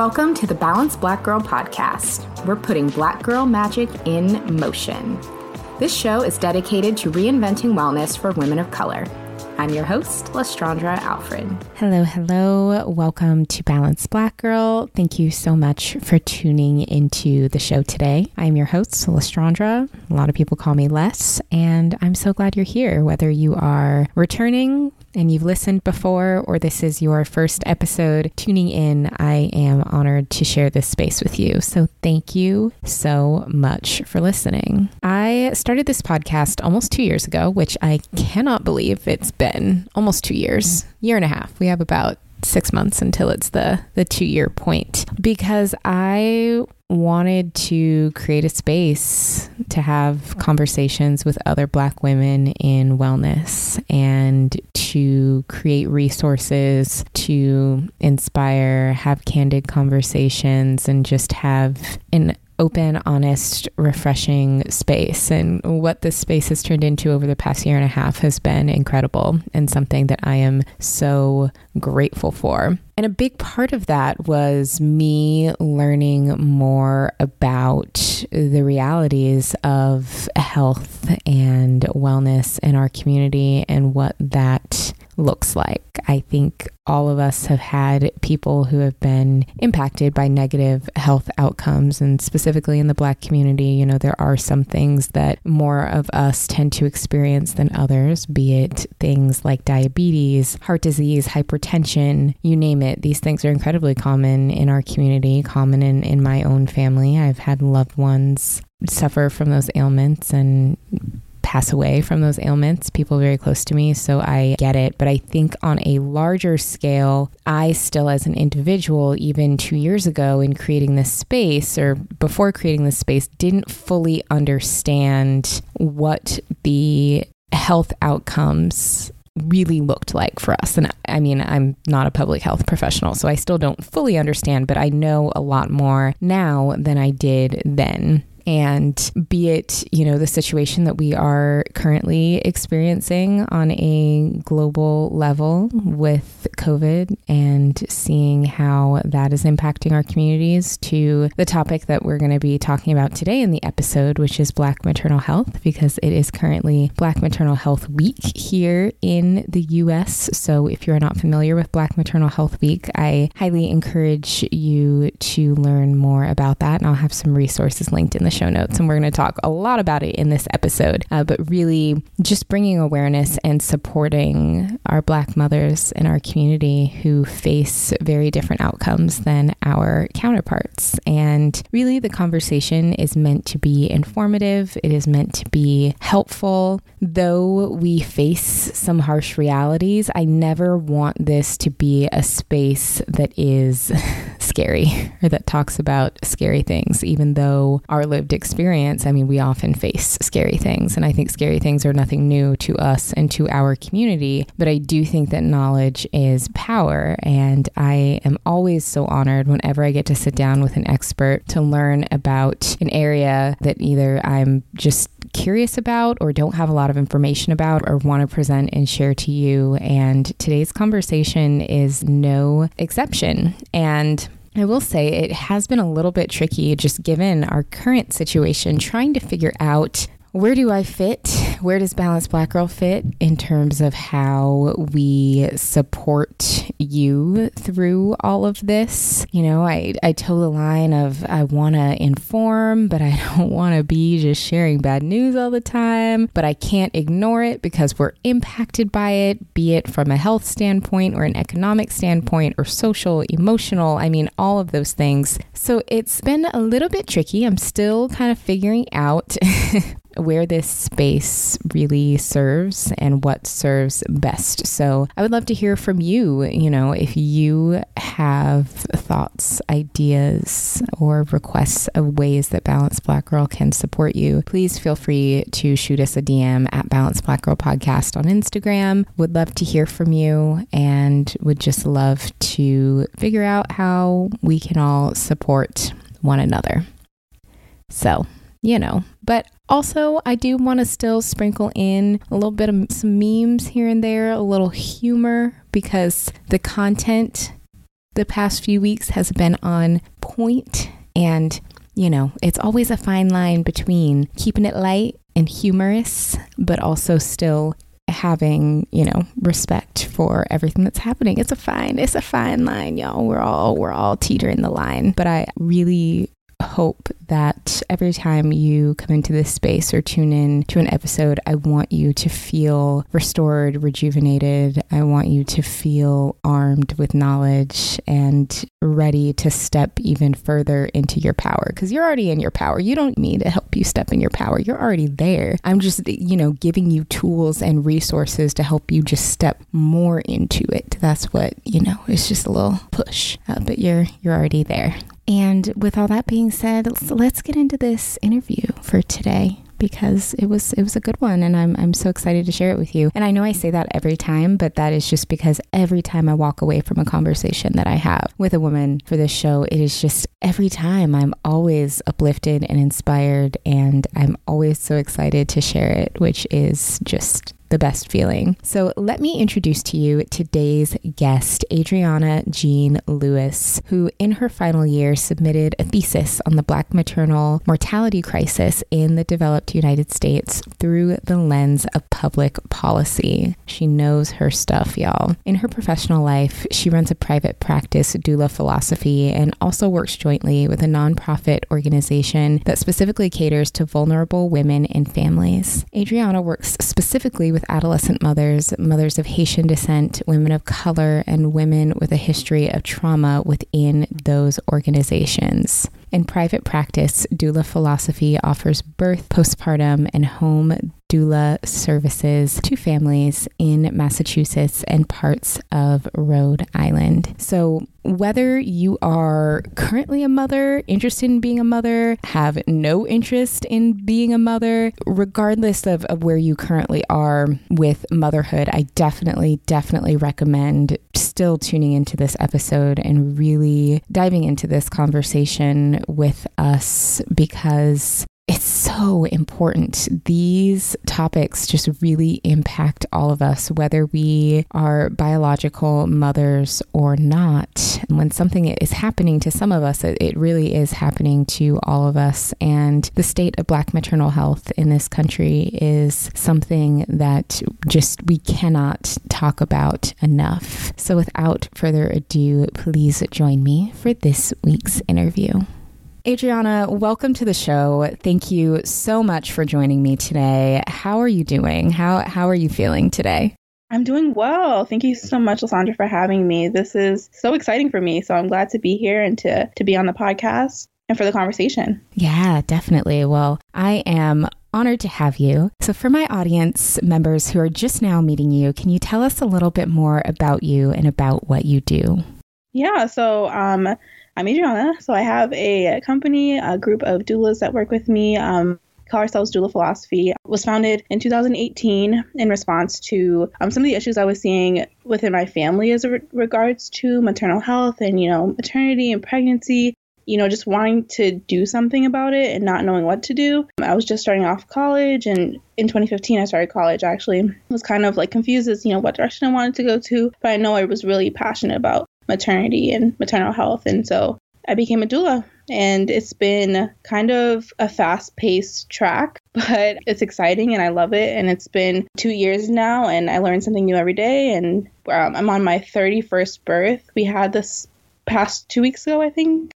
Welcome to the Balanced Black Girl podcast. We're putting black girl magic in motion. This show is dedicated to reinventing wellness for women of color. I'm your host, Lestraundra Alfred. Hello, hello. Welcome to Balanced Black Girl. Thank you so much for tuning into the show today. I'm your host, Lestraundra. A lot of people call me Les, and I'm so glad you're here, whether you are returning and you've listened before or this is your first episode tuning in, I am honored to share this space with you. So thank you so much for listening. I started this podcast almost two years ago, which I cannot believe it's been almost two years, year and a half. We have about six months until it's the the two year point because I wanted to create a space to have conversations with other Black women in wellness and to create resources to inspire, have candid conversations, and just have an open, honest, refreshing space. And what this space has turned into over the past year and a half has been incredible and something that I am so grateful for. And a big part of that was me learning more about the realities of health and wellness in our community and what that looks like. I think all of us have had people who have been impacted by negative health outcomes, and specifically in the Black community, you know, there are some things that more of us tend to experience than others, be it things like diabetes, heart disease, hypertension, you name it. These things are incredibly common in our community, common in, in my own family. I've had loved ones suffer from those ailments and pass away from those ailments, people very close to me. So I get it. But I think on a larger scale, I still, as an individual, even two years ago in creating this space or before creating this space, didn't fully understand what the health outcomes really looked like for us. And I mean, I'm not a public health professional, so I still don't fully understand, but I know a lot more now than I did then and be it, you know, the situation that we are currently experiencing on a global level with COVID and seeing how that is impacting our communities to the topic that we're going to be talking about today in the episode, which is Black maternal health, because it is currently Black Maternal Health Week here in the US. So if you're not familiar with Black Maternal Health Week, I highly encourage you to learn more about that. And I'll have some resources linked in the show notes, and we're going to talk a lot about it in this episode. Uh, but really, just bringing awareness and supporting our Black mothers in our community who face very different outcomes than our counterparts. And really, the conversation is meant to be informative, it is meant to be helpful. Though we face some harsh realities, I never want this to be a space that is scary or that talks about scary things, even though our lived experience, I mean, we often face scary things. And I think scary things are nothing new to us and to our community. But I do think that knowledge is power. And I am always so honored whenever I get to sit down with an expert to learn about an area that either I'm just curious about or don't have a lot of information about or want to present and share to you. And today's conversation is no exception. And I will say it has been a little bit tricky just given our current situation, trying to figure out where do I fit? Where does Balanced Black Girl fit in terms of how we support you through all of this? You know, I, I toe the line of I want to inform, but I don't want to be just sharing bad news all the time. But I can't ignore it because we're impacted by it, be it from a health standpoint or an economic standpoint or social, emotional. I mean, all of those things. So it's been a little bit tricky. I'm still kind of figuring out where this space really serves and what serves best. So I would love to hear from you. You know, if you have thoughts, ideas, or requests of ways that Balanced Black Girl can support you, please feel free to shoot us a DM at Balanced Black Girl Podcast on Instagram. Would love to hear from you and would just love to figure out how we can all support one another. So, you know, but also, I do want to still sprinkle in a little bit of some memes here and there, a little humor, because the content the past few weeks has been on point and you know, it's always a fine line between keeping it light and humorous, but also still having, you know, respect for everything that's happening. It's a fine, it's a fine line, y'all. We're all we're all teetering the line. But I really hope that every time you come into this space or tune in to an episode, I want you to feel restored, rejuvenated. I want you to feel armed with knowledge and ready to step even further into your power because you're already in your power. You don't need to help you step in your power. You're already there. I'm just, you know, giving you tools and resources to help you just step more into it. That's what, you know, it's just a little push, uh, but you're you're already there. And with all that being said, let's get into this interview for today because it was it was a good one and I'm I'm so excited to share it with you. And I know I say that every time, but that is just because every time I walk away from a conversation that I have with a woman for this show, it is just every time I'm always uplifted and inspired and I'm always so excited to share it, which is just the best feeling. So, let me introduce to you today's guest, Adriana Jean Louis, who in her final year submitted a thesis on the Black maternal mortality crisis in the developed United States through the lens of public policy. She knows her stuff, y'all. In her professional life, she runs a private practice, Doula Philosophy, and also works jointly with a nonprofit organization that specifically caters to vulnerable women and families. Adriana works specifically with with adolescent mothers, mothers of Haitian descent, women of color, and women with a history of trauma within those organizations. In private practice, doula philosophy offers birth, postpartum, and home doula services to families in Massachusetts and parts of Rhode Island. So, whether you are currently a mother, interested in being a mother, have no interest in being a mother, regardless of, of where you currently are with motherhood, I definitely, definitely recommend still tuning into this episode and really diving into this conversation with us because it's so important. These topics just really impact all of us, whether we are biological mothers or not. When something is happening to some of us, it really is happening to all of us. And the state of Black maternal health in this country is something that just we cannot talk about enough. So, without further ado, please join me for this week's interview. Adriana, welcome to the show. Thank you so much for joining me today. How are you doing? How how are you feeling today? I'm doing well. Thank you so much, Lestraundra, for having me. This is so exciting for me. So I'm glad to be here and to to be on the podcast and for the conversation. Yeah, definitely. Well, I am honored to have you. So, for my audience members who are just now meeting you, can you tell us a little bit more about you and about what you do? Yeah, so um, I'm Adriana. So I have a company, a group of doulas that work with me. Um, call ourselves Doula Philosophy. Was founded in 2018 in response to um, some of the issues I was seeing within my family as re- regards to maternal health and you know maternity and pregnancy. You know, just wanting to do something about it and not knowing what to do. I was just starting off college, and in 2015 I started college. Actually, I was kind of like confused as you know what direction I wanted to go to, but I know I was really passionate about maternity and maternal health. And so I became a doula and it's been kind of a fast paced track, but it's exciting and I love it. And it's been two years now, and I learn something new every day. And um, I'm on my 31st birth. We had this past two weeks ago, I think,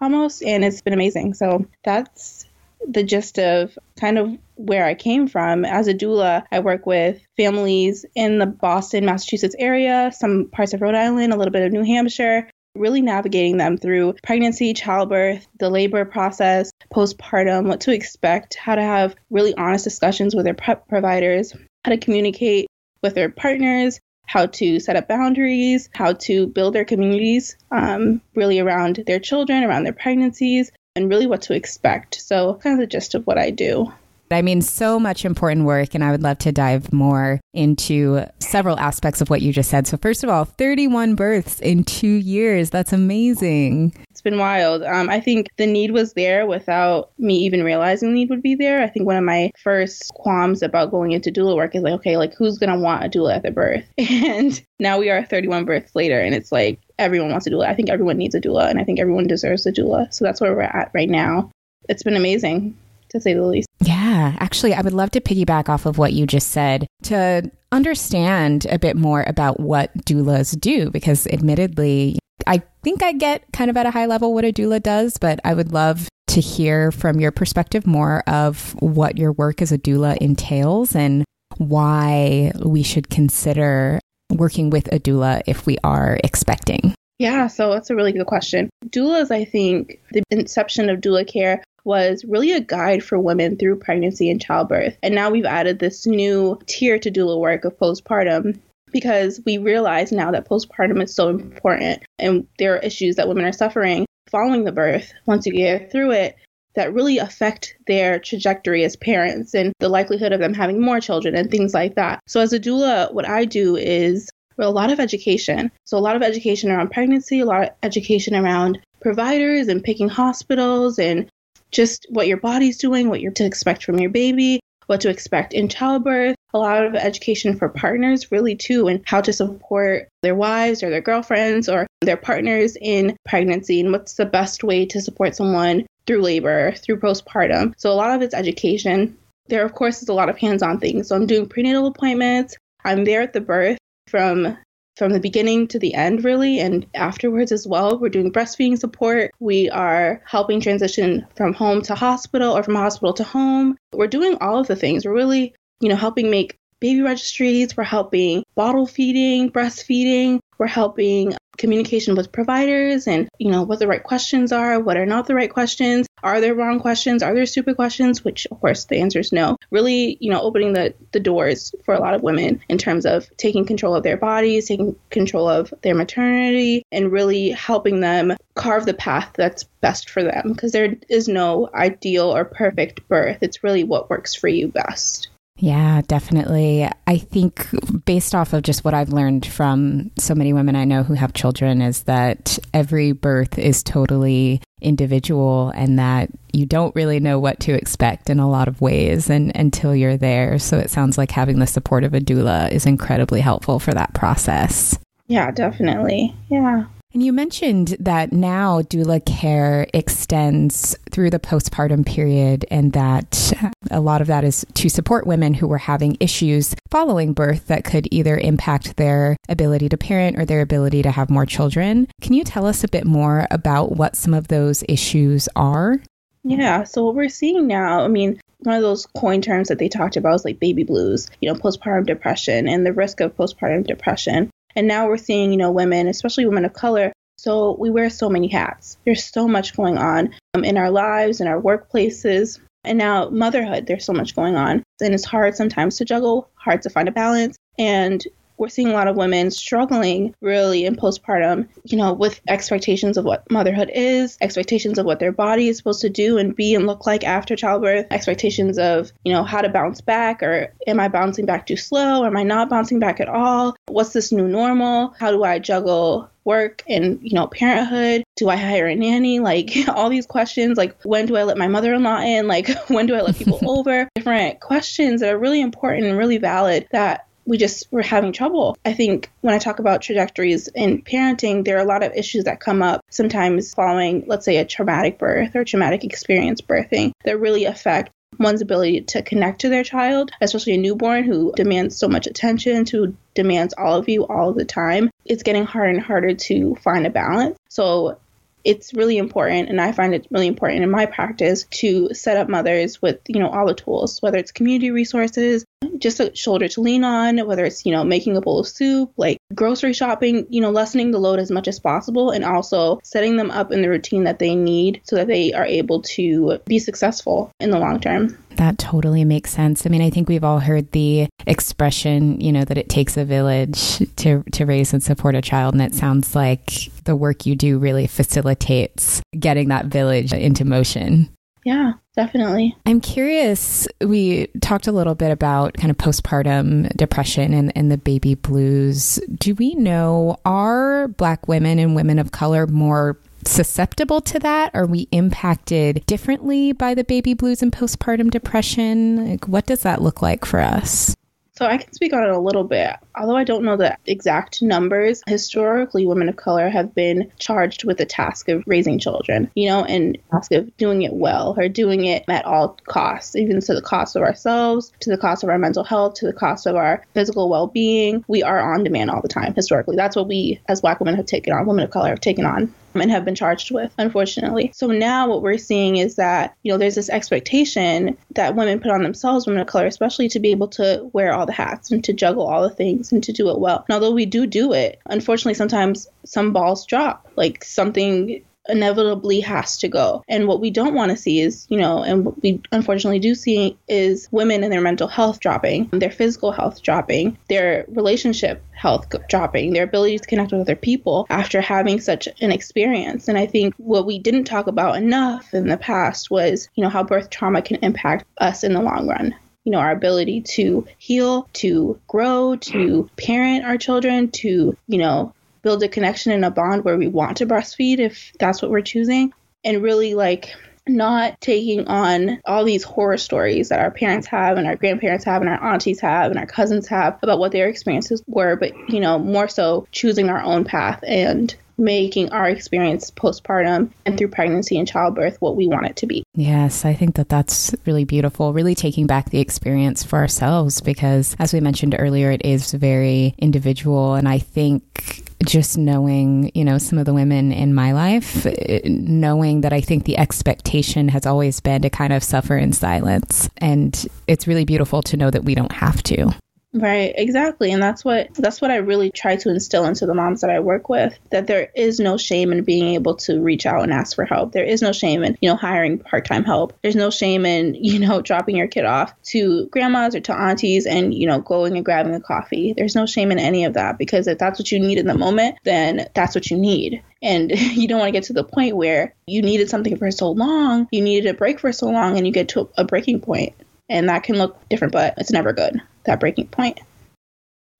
almost, and it's been amazing. So that's the gist of kind of where I came from. As a doula, I work with families in the Boston, Massachusetts area, some parts of Rhode Island, a little bit of New Hampshire, really navigating them through pregnancy, childbirth, the labor process, postpartum, what to expect, how to have really honest discussions with their PrEP providers, how to communicate with their partners, how to set up boundaries, how to build their communities um, really around their children, around their pregnancies, and really what to expect. So, kind of the gist of what I do. I mean, so much important work, and I would love to dive more into several aspects of what you just said. So, first of all, 31 births in two years. That's amazing. It's been wild. Um, I think the need was there without me even realizing the need would be there. I think one of my first qualms about going into doula work is like, okay, like who's going to want a doula at their birth? And now we are 31 births later, and it's like everyone wants a doula. I think everyone needs a doula, and I think everyone deserves a doula. So that's where we're at right now. It's been amazing to say the least. Yeah, actually, I would love to piggyback off of what you just said to understand a bit more about what doulas do, because admittedly, I think I get kind of at a high level what a doula does, but I would love to hear from your perspective more of what your work as a doula entails and why we should consider working with a doula if we are expecting. Yeah, so that's a really good question. Doulas, I think, the inception of doula care was really a guide for women through pregnancy and childbirth. And now we've added this new tier to doula work of postpartum because we realize now that postpartum is so important and there are issues that women are suffering following the birth once you get through it that really affect their trajectory as parents and the likelihood of them having more children and things like that. So as a doula, what I do is a lot of education. So a lot of education around pregnancy, a lot of education around providers and picking hospitals and just what your body's doing, what you're to expect from your baby, what to expect in childbirth, a lot of education for partners, really, too, and how to support their wives or their girlfriends or their partners in pregnancy and what's the best way to support someone through labor, through postpartum. So, a lot of it's education. There, of course, is a lot of hands on things. So, I'm doing prenatal appointments, I'm there at the birth from from the beginning to the end, really, and afterwards as well. We're doing breastfeeding support. We are helping transition from home to hospital or from hospital to home. We're doing all of the things. We're really, you know, helping make baby registries. We're helping bottle feeding, breastfeeding. We're helping communication with providers and, you know, what the right questions are, what are not the right questions. Are there wrong questions? Are there stupid questions? Which, of course, the answer is no. Really, you know, opening the, the doors for a lot of women in terms of taking control of their bodies, taking control of their maternity, and really helping them carve the path that's best for them because there is no ideal or perfect birth. It's really what works for you best. Yeah, definitely. I think based off of just what I've learned from so many women I know who have children is that every birth is totally individual and that you don't really know what to expect in a lot of ways and until you're there. So it sounds like having the support of a doula is incredibly helpful for that process. Yeah, definitely. Yeah. And you mentioned that now doula care extends through the postpartum period, and that a lot of that is to support women who were having issues following birth that could either impact their ability to parent or their ability to have more children. Can you tell us a bit more about what some of those issues are? Yeah, so what we're seeing now, I mean, one of those coin terms that they talked about is like baby blues, you know, postpartum depression and the risk of postpartum depression. And now we're seeing, you know, women, especially women of color. So we wear so many hats. There's so much going on um, in our lives, in our workplaces. And now motherhood, there's so much going on. And it's hard sometimes to juggle, hard to find a balance. And we're seeing a lot of women struggling really in postpartum, you know, with expectations of what motherhood is, expectations of what their body is supposed to do and be and look like after childbirth, expectations of, you know, how to bounce back or am I bouncing back too slow? Am I not bouncing back at all? What's this new normal? How do I juggle work and you know parenthood do i hire a nanny like all these questions like when do i let my mother-in-law in like when do i let people over different questions that are really important and really valid that we just were having trouble. I think when I talk about trajectories in parenting, there are a lot of issues that come up sometimes following, let's say, a traumatic birth or traumatic experience birthing that really affect one's ability to connect to their child, especially a newborn who demands so much attention, who demands all of you all the time. It's getting harder and harder to find a balance. So it's really important and i find it really important in my practice to set up mothers with you know all the tools whether it's community resources just a shoulder to lean on whether it's you know making a bowl of soup like grocery shopping you know lessening the load as much as possible and also setting them up in the routine that they need so that they are able to be successful in the long term that totally makes sense. I mean, I think we've all heard the expression, you know, that it takes a village to to raise and support a child, and it sounds like the work you do really facilitates getting that village into motion. Yeah, definitely. I'm curious. We talked a little bit about kind of postpartum depression and, and the baby blues. Do we know are Black women and women of color more susceptible to that? Are we impacted differently by the baby blues and postpartum depression? Like, what does that look like for us? So I can speak on it a little bit. Although I don't know the exact numbers, historically women of color have been charged with the task of raising children, you know, and task of doing it well or doing it at all costs, even to the cost of ourselves, to the cost of our mental health, to the cost of our physical well-being. We are on demand all the time historically. That's what we as black women have taken on, women of color have taken on and have been charged with, unfortunately. So now what we're seeing is that, you know, there's this expectation that women put on themselves, women of color especially, to be able to wear all the hats and to juggle all the things and to do it well. And although we do do it, unfortunately, sometimes some balls drop, like something inevitably has to go. And what we don't want to see is, you know, and what we unfortunately do see is women and their mental health dropping, their physical health dropping, their relationship health dropping, their ability to connect with other people after having such an experience. And I think what we didn't talk about enough in the past was, you know, how birth trauma can impact us in the long run you know, our ability to heal, to grow, to parent our children, to, you know, build a connection and a bond where we want to breastfeed if that's what we're choosing and really like not taking on all these horror stories that our parents have and our grandparents have and our aunties have and our cousins have about what their experiences were, but you know, more so choosing our own path and making our experience postpartum and through pregnancy and childbirth what we want it to be. Yes, I think that that's really beautiful. Really taking back the experience for ourselves because, as we mentioned earlier, it is very individual. And I think just knowing, you know, some of the women in my life, uh, knowing that I think the expectation has always been to kind of suffer in silence. And it's really beautiful to know that we don't have to. Right, exactly. And that's what that's what I really try to instill into the moms that I work with that there is no shame in being able to reach out and ask for help. There is no shame in, you know, hiring part-time help. There's no shame in, you know, dropping your kid off to grandmas or to aunties and, you know, going and grabbing a coffee. There's no shame in any of that because if that's what you need in the moment, then that's what you need. And you don't want to get to the point where you needed something for so long, you needed a break for so long, and you get to a breaking point. And that can look different, but it's never good that breaking point.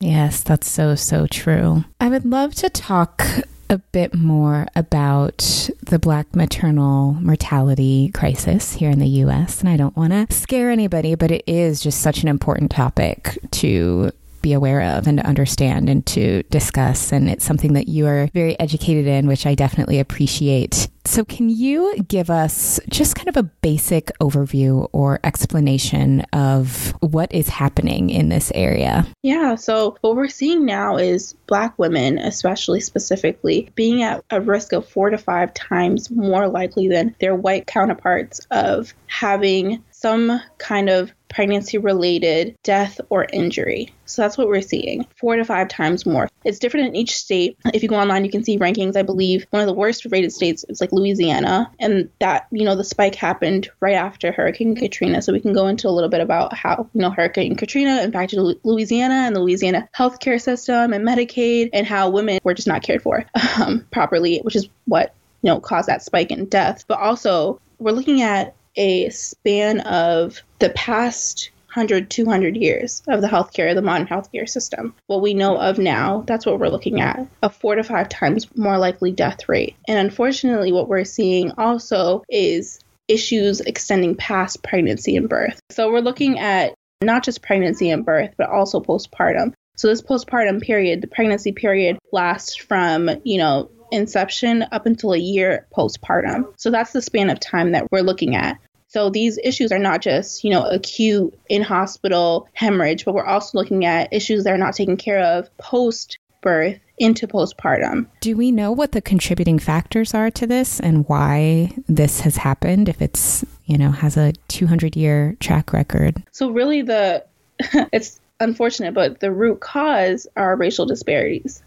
Yes, that's so, so true. I would love to talk a bit more about the Black maternal mortality crisis here in the US. And I don't want to scare anybody, but it is just such an important topic to be aware of and to understand and to discuss. And it's something that you are very educated in, which I definitely appreciate. So, can you give us just kind of a basic overview or explanation of what is happening in this area? Yeah, so what we're seeing now is Black women, especially specifically, being at a risk of four to five times more likely than their white counterparts of having some kind of pregnancy related death or injury. So that's what we're seeing four to five times more. It's different in each state. If you go online, you can see rankings. I believe one of the worst rated states is like Louisiana. And that, you know, the spike happened right after Hurricane Katrina. So we can go into a little bit about how, you know, Hurricane Katrina impacted Louisiana and the Louisiana healthcare system and Medicaid and how women were just not cared for um, properly, which is what, you know, caused that spike in death. But also, we're looking at a span of the past 100, 200 years of the healthcare, the modern healthcare system. What we know of now, that's what we're looking at a four to five times more likely death rate. And unfortunately, what we're seeing also is issues extending past pregnancy and birth. So we're looking at not just pregnancy and birth, but also postpartum. So this postpartum period, the pregnancy period lasts from, you know, inception up until a year postpartum. So that's the span of time that we're looking at. So these issues are not just, you know, acute in hospital hemorrhage, but we're also looking at issues that are not taken care of post birth into postpartum. Do we know what the contributing factors are to this and why this has happened if it's, you know, has a 200 year track record? So really the it's unfortunate, but the root cause are racial disparities.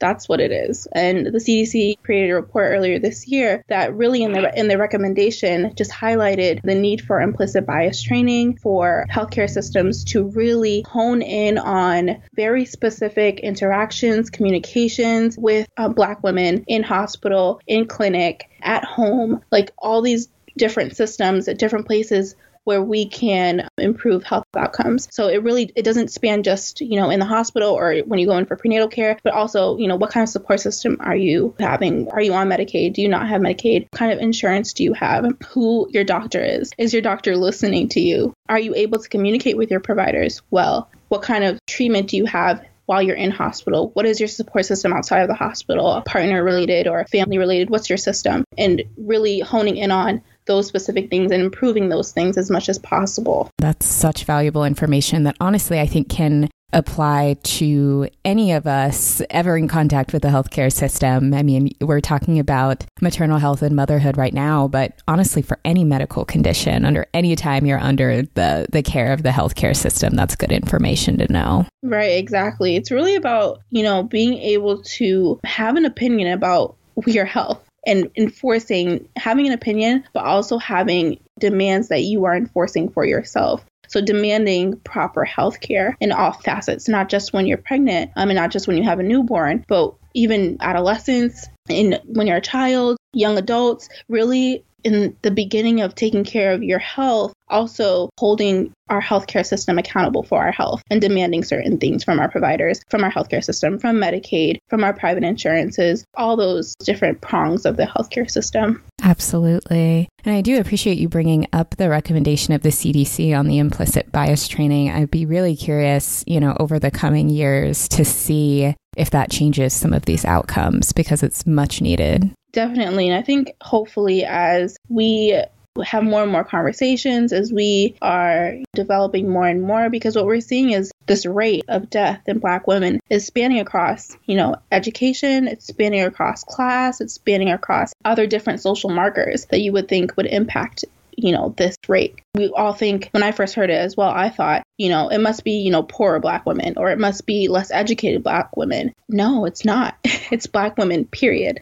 That's what it is. And the CDC created a report earlier this year that really in the in the recommendation just highlighted the need for implicit bias training for healthcare systems to really hone in on very specific interactions, communications with uh, black women in hospital, in clinic, at home, like all these different systems at different places where we can improve health outcomes. So it really it doesn't span just, you know, in the hospital or when you go in for prenatal care, but also, you know, what kind of support system are you having? Are you on Medicaid? Do you not have Medicaid? What kind of insurance do you have? Who your doctor is? Is your doctor listening to you? Are you able to communicate with your providers well? What kind of treatment do you have while you're in hospital? What is your support system outside of the hospital, partner related or family related? What's your system? And really honing in on those specific things and improving those things as much as possible. That's such valuable information that honestly I think can apply to any of us ever in contact with the healthcare system. I mean, we're talking about maternal health and motherhood right now, but honestly, for any medical condition, under any time you're under the, the care of the healthcare system, that's good information to know. Right, exactly. It's really about, you know, being able to have an opinion about your health and enforcing having an opinion, but also having demands that you are enforcing for yourself. So demanding proper health care in all facets, not just when you're pregnant, um, and not just when you have a newborn, but even adolescents and when you're a child, young adults, really in the beginning of taking care of your health, also holding our healthcare system accountable for our health and demanding certain things from our providers, from our healthcare system, from Medicaid, from our private insurances, all those different prongs of the healthcare system. Absolutely. And I do appreciate you bringing up the recommendation of the CDC on the implicit bias training. I'd be really curious, you know, over the coming years to see if that changes some of these outcomes because it's much needed. Definitely. And I think hopefully as we have more and more conversations as we are developing more and more because what we're seeing is this rate of death in black women is spanning across you know education it's spanning across class it's spanning across other different social markers that you would think would impact you know this rate. We all think when i first heard it as well i thought you know it must be you know poorer black women or it must be less educated black women. No it's not. It's black women period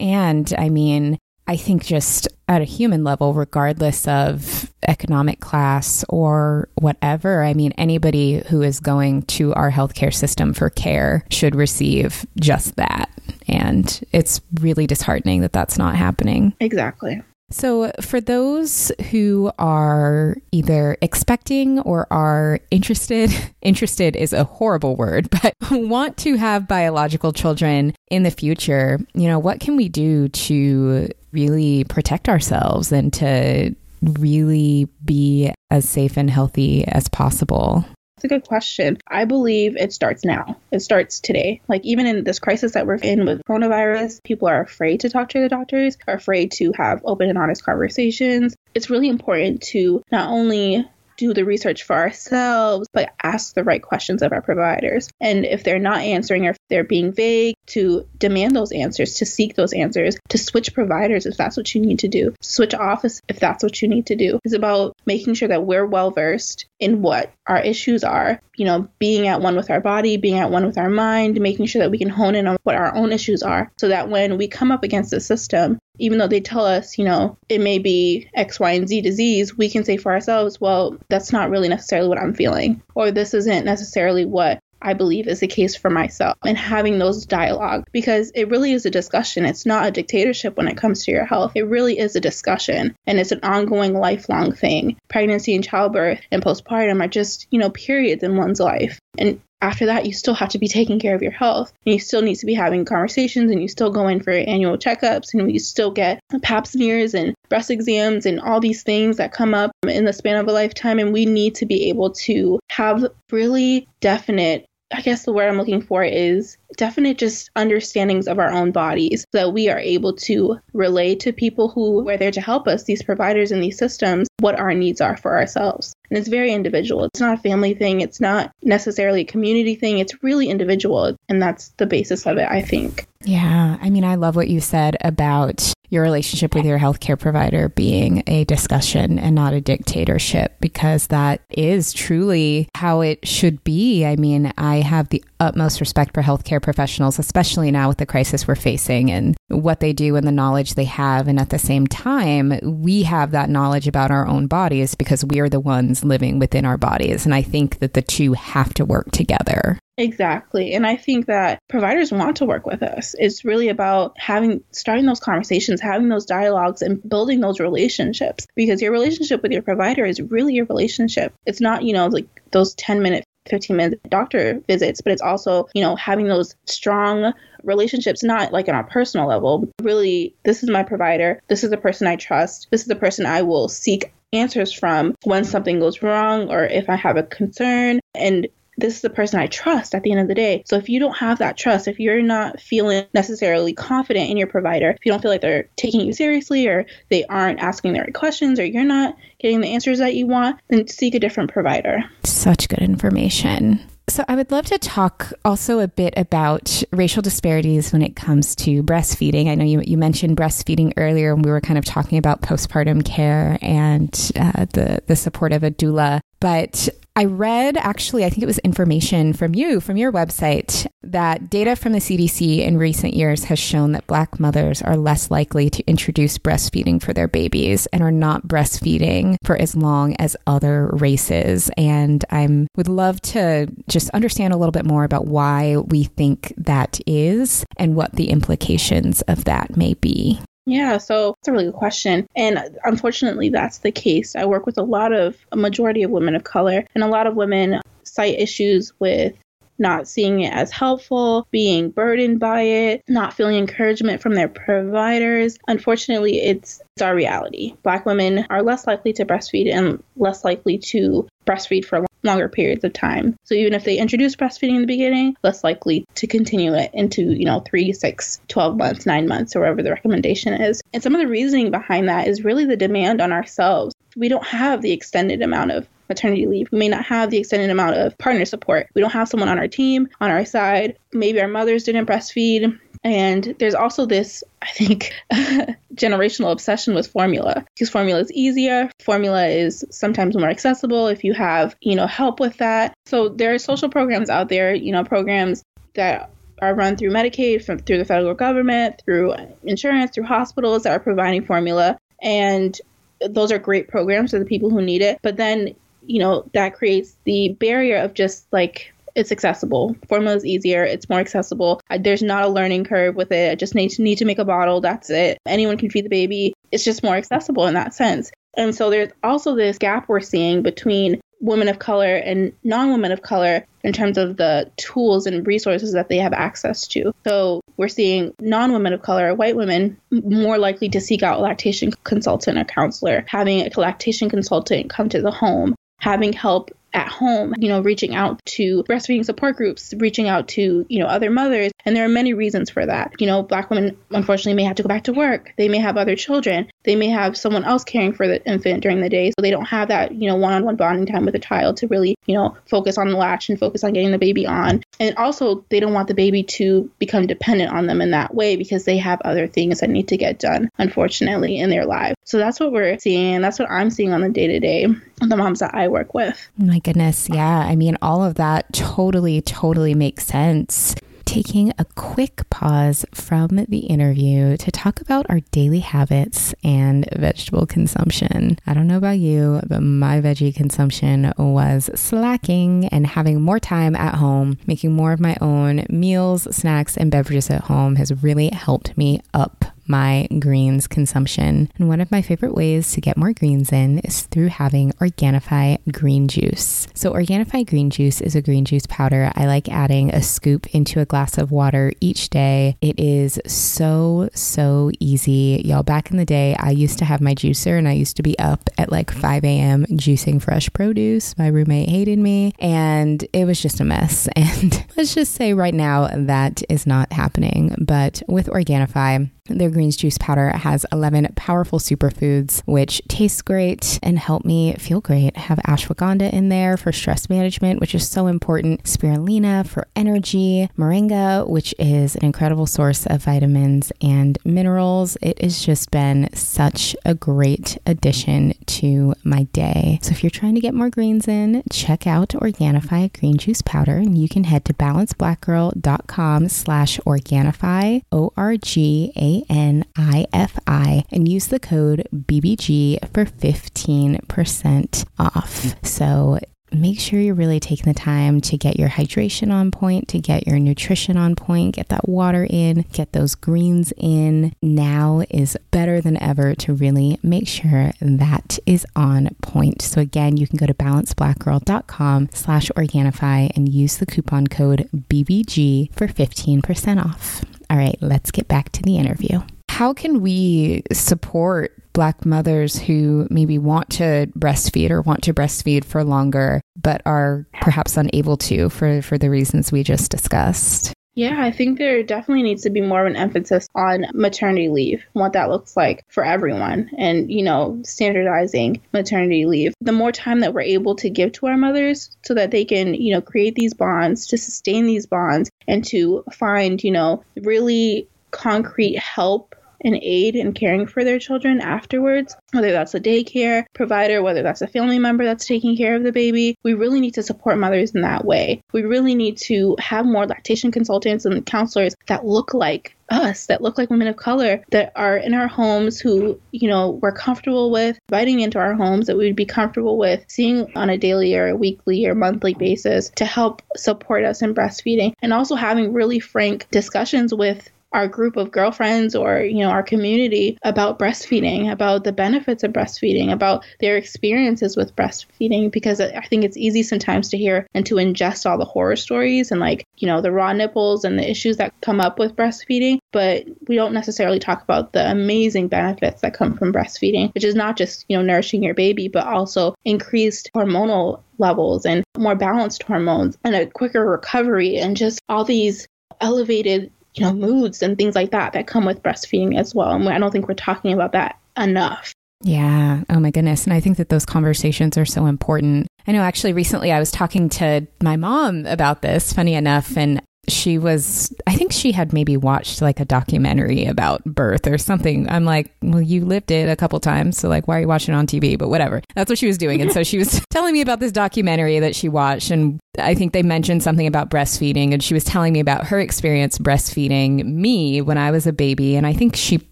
and I mean, I think just at a human level, regardless of economic class or whatever, I mean, anybody who is going to our healthcare system for care should receive just that. And it's really disheartening that that's not happening. Exactly. So, for those who are either expecting or are interested, interested is a horrible word, but want to have biological children in the future, you know, what can we do to really protect ourselves and to really be as safe and healthy as possible? It's a good question. I believe it starts now. It starts today. Like even in this crisis that we're in with coronavirus, people are afraid to talk to the doctors, are afraid to have open and honest conversations. It's really important to not only do the research for ourselves, but ask the right questions of our providers. And if they're not answering or if they're being vague, to demand those answers, to seek those answers, to switch providers if that's what you need to do, switch office if that's what you need to do. It's about making sure that we're well versed in what our issues are, you know, being at one with our body, being at one with our mind, making sure that we can hone in on what our own issues are so that when we come up against the system, even though they tell us, you know, it may be X, Y, and Z disease, we can say for ourselves, well, that's not really necessarily what I'm feeling, or this isn't necessarily what I believe is the case for myself and having those dialogue because it really is a discussion. It's not a dictatorship when it comes to your health. It really is a discussion and it's an ongoing lifelong thing. Pregnancy and childbirth and postpartum are just, you know, periods in one's life. And after that, you still have to be taking care of your health. And you still need to be having conversations and you still go in for annual checkups and you still get pap smears and breast exams and all these things that come up in the span of a lifetime. And we need to be able to have really definite I guess the word I'm looking for is definite just understandings of our own bodies so that we are able to relay to people who are there to help us, these providers and these systems, what our needs are for ourselves. And it's very individual. It's not a family thing, it's not necessarily a community thing, it's really individual. And that's the basis of it, I think. Yeah. I mean, I love what you said about your relationship with your healthcare provider being a discussion and not a dictatorship, because that is truly how it should be. I mean, I have the utmost respect for healthcare professionals, especially now with the crisis we're facing and what they do and the knowledge they have. And at the same time, we have that knowledge about our own bodies because we are the ones living within our bodies. And I think that the two have to work together. Exactly. And I think that providers want to work with us. It's really about having starting those conversations, having those dialogues and building those relationships because your relationship with your provider is really your relationship. It's not, you know, like those 10 minute 15 minute doctor visits, but it's also, you know, having those strong relationships, not like on a personal level. Really, this is my provider. This is the person I trust. This is the person I will seek answers from when something goes wrong or if I have a concern. And this is the person I trust at the end of the day. So if you don't have that trust, if you're not feeling necessarily confident in your provider, if you don't feel like they're taking you seriously or they aren't asking the right questions or you're not getting the answers that you want, then seek a different provider. Such good information. So, I would love to talk also a bit about racial disparities when it comes to breastfeeding. I know you, you mentioned breastfeeding earlier, and we were kind of talking about postpartum care and uh, the, the support of a doula. But I read actually, I think it was information from you, from your website, that data from the CDC in recent years has shown that Black mothers are less likely to introduce breastfeeding for their babies and are not breastfeeding for as long as other races. And I would love to just understand a little bit more about why we think that is and what the implications of that may be. Yeah, so it's a really good question. And unfortunately, that's the case. I work with a lot of, a majority of women of color, and a lot of women cite issues with not seeing it as helpful, being burdened by it, not feeling encouragement from their providers. Unfortunately, it's, it's our reality. Black women are less likely to breastfeed and less likely to breastfeed for longer periods of time. So even if they introduce breastfeeding in the beginning, less likely to continue it into, you know, three, six, 12 months, nine months, or whatever the recommendation is. And some of the reasoning behind that is really the demand on ourselves. We don't have the extended amount of maternity leave. We may not have the extended amount of partner support. We don't have someone on our team, on our side. Maybe our mothers didn't breastfeed. And there's also this, I think, generational obsession with formula because formula is easier. Formula is sometimes more accessible if you have, you know, help with that. So there are social programs out there, you know, programs that are run through Medicaid, from, through the federal government, through insurance, through hospitals that are providing formula. And those are great programs for the people who need it. But then, you know, that creates the barrier of just like it's accessible. Formula is easier. It's more accessible. There's not a learning curve with it. I just need to need to make a bottle. That's it. Anyone can feed the baby. It's just more accessible in that sense. And so there's also this gap we're seeing between women of color and non-women of color in terms of the tools and resources that they have access to. So we're seeing non-women of color, white women, more likely to seek out a lactation consultant or counselor, having a lactation consultant come to the home, having help at home, you know, reaching out to breastfeeding support groups, reaching out to, you know, other mothers. And there are many reasons for that. You know, black women unfortunately may have to go back to work. They may have other children. They may have someone else caring for the infant during the day. So they don't have that, you know, one on one bonding time with the child to really, you know, focus on the latch and focus on getting the baby on. And also, they don't want the baby to become dependent on them in that way because they have other things that need to get done, unfortunately, in their lives. So that's what we're seeing. That's what I'm seeing on the day to day, the moms that I work with. Goodness. Yeah. I mean, all of that totally, totally makes sense taking a quick pause from the interview to talk about our daily habits and vegetable consumption. I don't know about you, but my veggie consumption was slacking, and having more time at home, making more of my own meals, snacks, and beverages at home has really helped me up my greens consumption. And one of my favorite ways to get more greens in is through having Organifi green juice. So, Organifi green juice is a green juice powder. I like adding a scoop into a glass of water each day. It is so, so easy. Y'all, back in the day, I used to have my juicer and I used to be up at like 5 a.m. juicing fresh produce. My roommate hated me and it was just a mess. And let's just say right now that is not happening. But with Organifi, their greens juice powder has 11 powerful superfoods, which taste great and help me feel great. I have ashwagandha in there for stress management, which is so important, spirulina for energy, moringa, which is an incredible source of vitamins and minerals. It has just been such a great addition to my day. So if you're trying to get more greens in, check out Organifi green juice powder and you can head to balancedblackgirl.com slash Organifi, O-R-G-A N I F I, and use the code BBG for 15% off. So make sure you're really taking the time to get your hydration on point, to get your nutrition on point, get that water in, get those greens in. Now is better than ever to really make sure that is on point. So again, you can go to balancedblackgirl.com slash Organifi and use the coupon code BBG for 15% off. All right, let's get back to the interview. How can we support Black mothers who maybe want to breastfeed or want to breastfeed for longer, but are perhaps unable to for, for the reasons we just discussed? Yeah, I think there definitely needs to be more of an emphasis on maternity leave, what that looks like for everyone, and, you know, standardizing maternity leave. The more time that we're able to give to our mothers so that they can, you know, create these bonds, to sustain these bonds, and to find, you know, really concrete help and aid in caring for their children afterwards, whether that's a daycare provider, whether that's a family member that's taking care of the baby. We really need to support mothers in that way. We really need to have more lactation consultants and counselors that look like us that look like women of color that are in our homes who you know we're comfortable with inviting into our homes that we would be comfortable with seeing on a daily or a weekly or monthly basis to help support us in breastfeeding and also having really frank discussions with our group of girlfriends or you know our community about breastfeeding about the benefits of breastfeeding about their experiences with breastfeeding because i think it's easy sometimes to hear and to ingest all the horror stories and like you know the raw nipples and the issues that come up with breastfeeding but we don't necessarily talk about the amazing benefits that come from breastfeeding which is not just you know nourishing your baby but also increased hormonal levels and more balanced hormones and a quicker recovery and just all these elevated you know, moods and things like that that come with breastfeeding as well. And I don't think we're talking about that enough. Yeah. Oh my goodness. And I think that those conversations are so important. I know actually recently I was talking to my mom about this, funny enough, and she was i think she had maybe watched like a documentary about birth or something. I'm like well you lived it a couple times so like why are you watching it on tv but whatever. That's what she was doing. And so she was telling me about this documentary that she watched and i think they mentioned something about breastfeeding and she was telling me about her experience breastfeeding me when i was a baby and i think she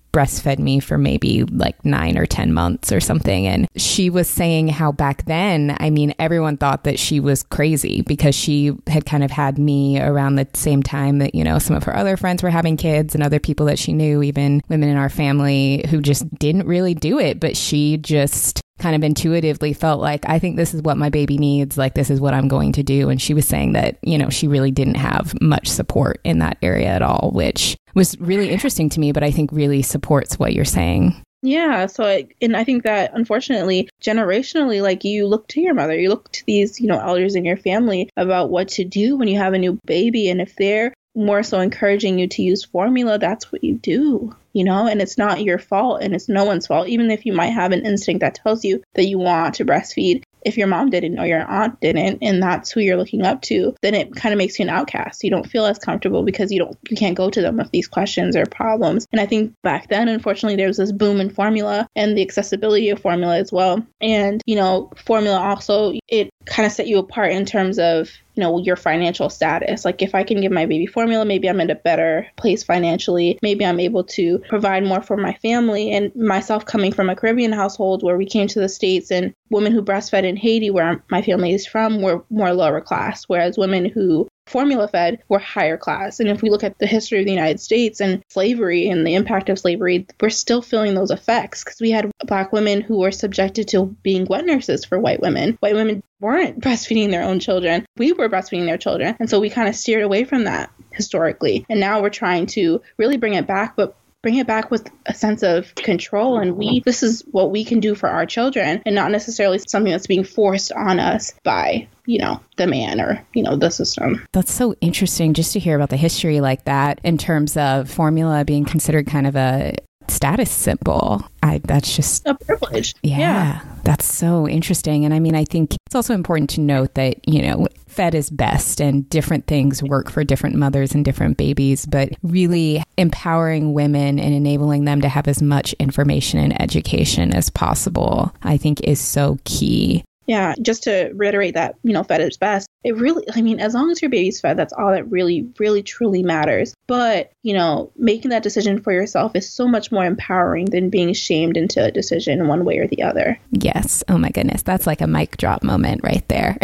breastfed me for maybe like nine or 10 months or something. And she was saying how back then, I mean, everyone thought that she was crazy because she had kind of had me around the same time that, you know, some of her other friends were having kids and other people that she knew, even women in our family who just didn't really do it. But she just kind of intuitively felt like, I think this is what my baby needs. Like, this is what I'm going to do. And she was saying that, you know, she really didn't have much support in that area at all, which was really interesting to me, but I think really supports what you're saying. Yeah, so I, and I think that unfortunately, generationally, like you look to your mother, you look to these, you know, elders in your family about what to do when you have a new baby, and if they're more so encouraging you to use formula, that's what you do you know, and it's not your fault and it's no one's fault. Even if you might have an instinct that tells you that you want to breastfeed, if your mom didn't or your aunt didn't and that's who you're looking up to then it kind of makes you an outcast. You don't feel as comfortable because you don't you can't go to them with these questions or problems. And i think back then unfortunately there was this boom in formula and the accessibility of formula as well. And you know formula also it kind of set you apart in terms of know your financial status. Like if i can give my baby formula maybe i'm in a better place financially. Maybe i'm able to provide more for my family and myself coming from a caribbean household where we came to the states and women who breastfed in haiti where my family is from were more lower class whereas women who formula fed were higher class. And if we look at the history of the United States and slavery and the impact of slavery, we're still feeling those effects because we had black women who were subjected to being wet nurses for white women. White women weren't breastfeeding their own children. We were breastfeeding their children. And so we kind of steered away from that historically. And now we're trying to really bring it back, but bring it back with a sense of control and we this is what we can do for our children and not necessarily something that's being forced on us by you know the man or you know the system that's so interesting just to hear about the history like that in terms of formula being considered kind of a status symbol. I, that's just a privilege. Yeah, yeah, that's so interesting. And I mean, I think it's also important to note that, you know, fed is best and different things work for different mothers and different babies, but really empowering women and enabling them to have as much information and education as possible, I think is so key. Yeah, just to reiterate that, you know, fed is best. It really, I mean, as long as your baby's fed, that's all that really, really, truly matters. But, you know, making that decision for yourself is so much more empowering than being shamed into a decision one way or the other. Yes. Oh my goodness. That's like a mic drop moment right there.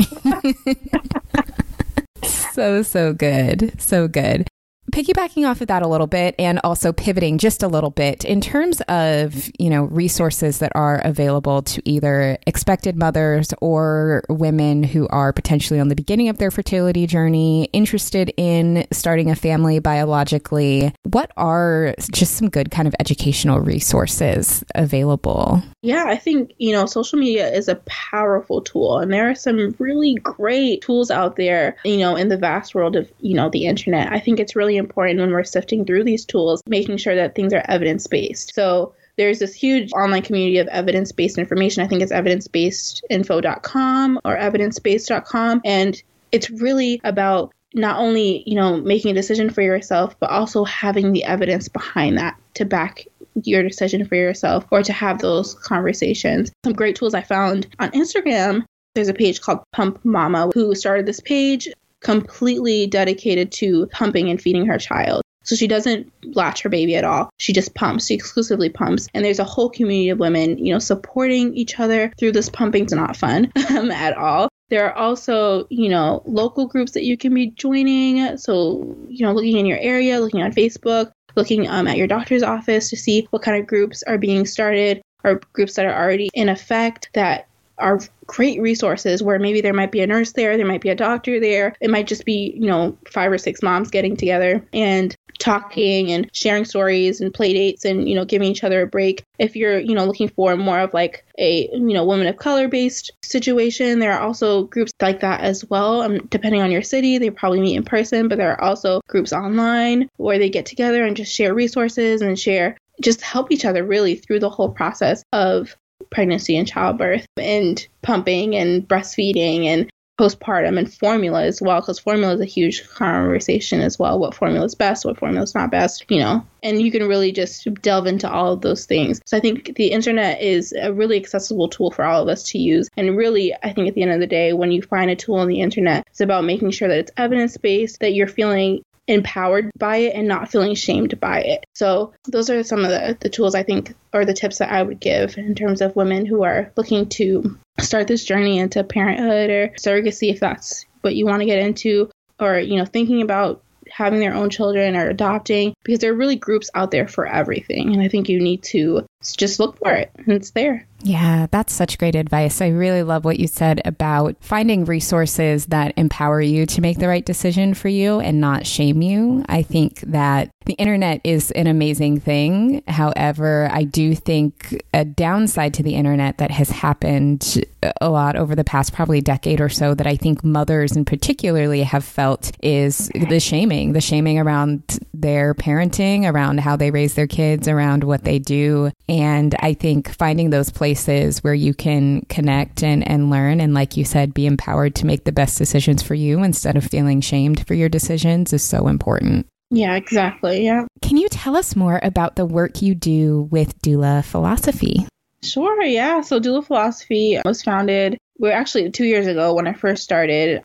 so, so good. So good piggybacking off of that a little bit and also pivoting just a little bit in terms of you know resources that are available to either expected mothers or women who are potentially on the beginning of their fertility journey interested in starting a family biologically. What are just some good kind of educational resources available? Yeah i think you know social media is a powerful tool and there are some really great tools out there you know in the vast world of you know the internet. I think it's really really important when we're sifting through these tools, making sure that things are evidence based. So there's this huge online community of evidence based information. I think it's evidencebasedinfo.com or evidencebased.com. And it's really about not only, you know, making a decision for yourself, but also having the evidence behind that to back your decision for yourself or to have those conversations. Some great tools I found on Instagram. There's a page called Pump Mama who started this page completely dedicated to pumping and feeding her child. So she doesn't latch her baby at all. She just pumps. She exclusively pumps. And there's a whole community of women, you know, supporting each other through this pumping. It's not fun um, at all. There are also, you know, local groups that you can be joining. So, you know, looking in your area, looking on Facebook, looking um, at your doctor's office to see what kind of groups are being started or groups that are already in effect that are great resources where maybe there might be a nurse there, there might be a doctor there. It might just be, you know, five or six moms getting together and talking and sharing stories and play dates and, you know, giving each other a break. If you're, you know, looking for more of like a, you know, women of color based situation, there are also groups like that as well. Um, depending on your city, they probably meet in person, but there are also groups online where they get together and just share resources and share just help each other really through the whole process of pregnancy and childbirth and pumping and breastfeeding and postpartum and formula as well because formula is a huge conversation as well what formula is best what formula is not best you know? And you can really just delve into all of those things. So i think the internet is a really accessible tool for all of us to use. And really i think at the end of the day when you find a tool on the internet it's about making sure that it's evidence based that you're feeling empowered by it and not feeling shamed by it. So those are some of the, the tools I think or the tips that I would give in terms of women who are looking to start this journey into parenthood or surrogacy if that's what you want to get into or you know thinking about having their own children or adopting because there are really groups out there for everything and I think you need to just look for it and it's there. Yeah, that's such great advice. I really love what you said about finding resources that empower you to make the right decision for you and not shame you. I think that the internet is an amazing thing. However, I do think a downside to the internet that has happened a lot over the past probably decade or so that I think mothers in particularly have felt is the shaming, the shaming around their parenting, around how they raise their kids, around what they do. And I think finding those places where you can connect and, and learn, and like you said, be empowered to make the best decisions for you instead of feeling shamed for your decisions is so important. Yeah, exactly. Yeah. Can you tell us more about the work you do with doula philosophy? Sure, yeah. So doula philosophy was founded, we are actually two years ago when I first started.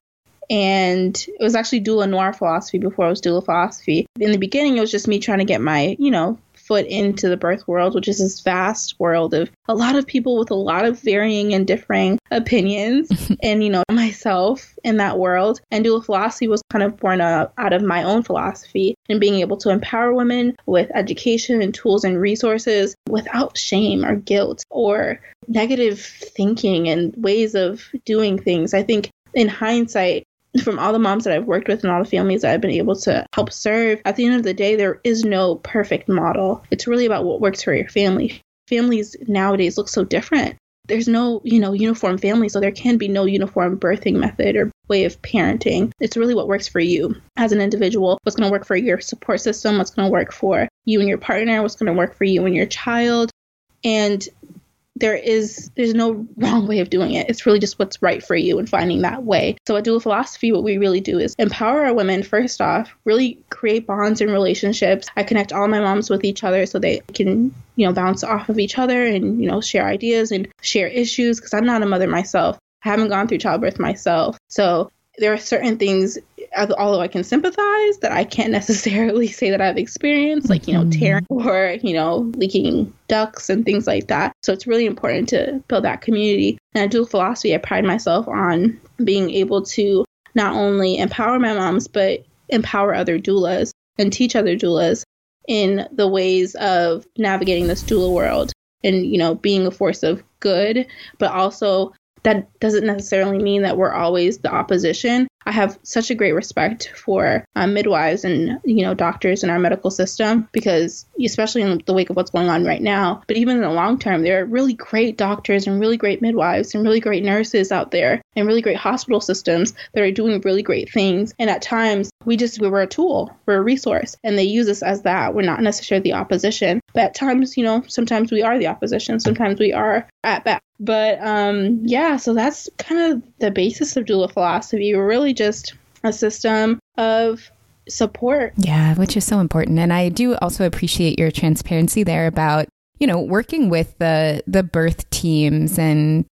And it was actually doula noir philosophy before it was doula philosophy. In the beginning, it was just me trying to get my, you know, foot into the birth world, which is this vast world of a lot of people with a lot of varying and differing opinions. and, you know, myself in that world. And doula philosophy was kind of born out of my own philosophy and being able to empower women with education and tools and resources without shame or guilt or negative thinking and ways of doing things. I think in hindsight, from all the moms that I've worked with and all the families that I've been able to help serve, at the end of the day, there is no perfect model. It's really about what works for your family. Families nowadays look so different. There's no, you know, uniform family, so there can be no uniform birthing method or way of parenting. It's really what works for you as an individual, what's going to work for your support system, what's going to work for you and your partner, what's going to work for you and your child. And there is there's no wrong way of doing it. It's really just what's right for you and finding that way. So at Doula Philosophy, what we really do is empower our women first off, really create bonds and relationships. I connect all my moms with each other so they can you know bounce off of each other and you know share ideas and share issues because I'm not a mother myself. I haven't gone through childbirth myself. So there are certain things although I can sympathize, that I can't necessarily say that I've experienced, like, you know, mm-hmm. tearing or, you know, leaking ducts and things like that. So it's really important to build that community. And at Doula Philosophy, I pride myself on being able to not only empower my moms, but empower other doulas and teach other doulas in the ways of navigating this doula world and, you know, being a force of good, but also that doesn't necessarily mean that we're always the opposition. I have such a great respect for um, midwives and you know doctors in our medical system because especially in the wake of what's going on right now, but even in the long term, there are really great doctors and really great midwives and really great nurses out there and really great hospital systems that are doing really great things. And at times, we just we were a tool, we're a resource, and they use us as that. We're not necessarily the opposition, but at times, you know, sometimes we are the opposition. Sometimes we are at bat. But um, yeah, so that's kind of the basis of doula philosophy. We're really just a system of support. Yeah, which is so important. And I do also appreciate your transparency there about, you know, working with the the birth teams and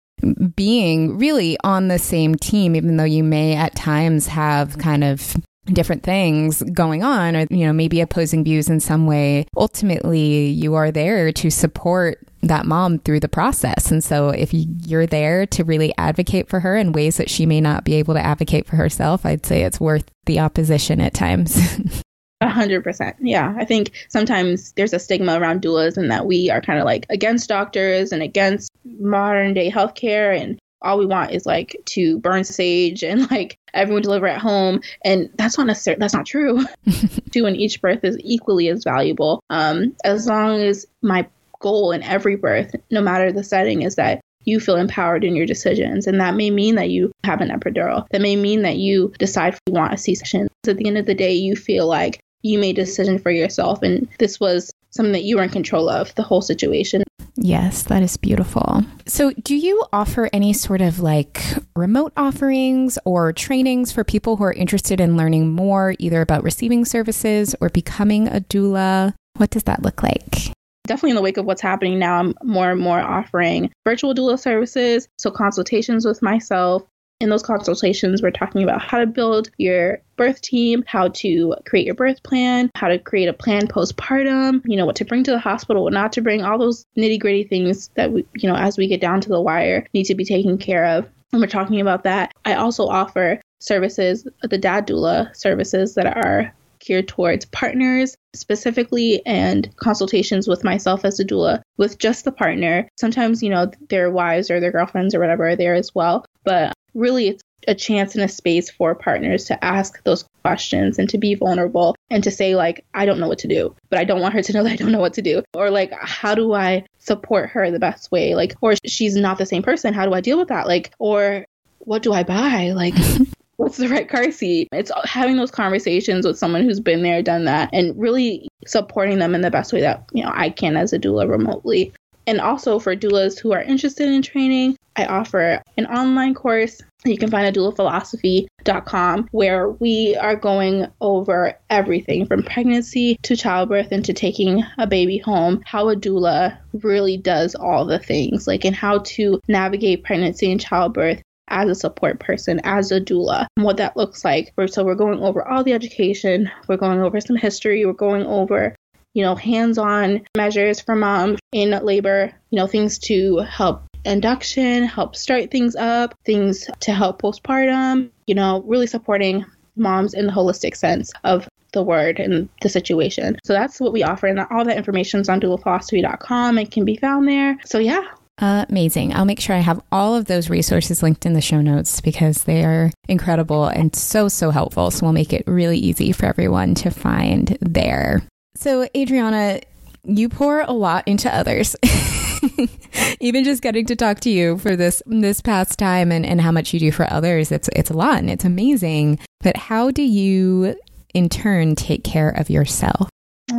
being really on the same team even though you may at times have kind of different things going on or you know maybe opposing views in some way ultimately you are there to support that mom through the process. And so if you're there to really advocate for her in ways that she may not be able to advocate for herself i'd say it's worth the opposition at times. A hundred percent. Yeah. I think sometimes there's a stigma around doulas and that we are kind of like against doctors and against modern day healthcare and all we want is like to burn sage and like everyone deliver at home. And that's not necessarily that's not true. Doing each birth is equally as valuable. Um as long as my goal in every birth no matter the setting is that you feel empowered in your decisions and that may mean that you have an epidural that may mean that you decide if you want a c-section at the end of the day you feel like you made a decision for yourself and this was something that you were in control of the whole situation Yes, that is beautiful. So, do you offer any sort of like remote offerings or trainings for people who are interested in learning more, either about receiving services or becoming a doula? What does that look like? Definitely in the wake of what's happening now, I'm more and more offering virtual doula services. So, consultations with myself, in those consultations, we're talking about how to build your birth team, how to create your birth plan, how to create a plan postpartum, you know, what to bring to the hospital, what not to bring, all those nitty gritty things that, we, you know, as we get down to the wire, need to be taken care of. And we're talking about that. I also offer services, the dad doula services that are geared towards partners specifically and consultations with myself as a doula with just the partner. Sometimes, you know, their wives or their girlfriends or whatever are there as well. But really it's a chance and a space for partners to ask those questions and to be vulnerable and to say like i don't know what to do but i don't want her to know that i don't know what to do or like how do i support her the best way like or she's not the same person how do i deal with that like or what do i buy like what's the right car seat? It's having those conversations with someone who's been there done that and really supporting them in the best way that you know i can as a doula remotely. And also for doulas who are interested in training, I offer an online course. You can find at doulaphilosophy.com where we are going over everything from pregnancy to childbirth and to taking a baby home, how a doula really does all the things, like and how to navigate pregnancy and childbirth as a support person, as a doula, what that looks like. So we're going over all the education, we're going over some history, we're going over you know, hands on measures for moms in labor, you know, things to help induction, help start things up, things to help postpartum, you know, really supporting moms in the holistic sense of the word and the situation. So that's what we offer. And all that information is on doulaphilosophy.com and can be found there. So yeah, Amazing. I'll make sure I have all of those resources linked in the show notes because they are incredible and so, so helpful. So we'll make it really easy for everyone to find there. So, Adriana, you pour a lot into others. Even just getting to talk to you for this this past time and, and how much you do for others, it's it's a lot and it's amazing. But how do you in turn take care of yourself?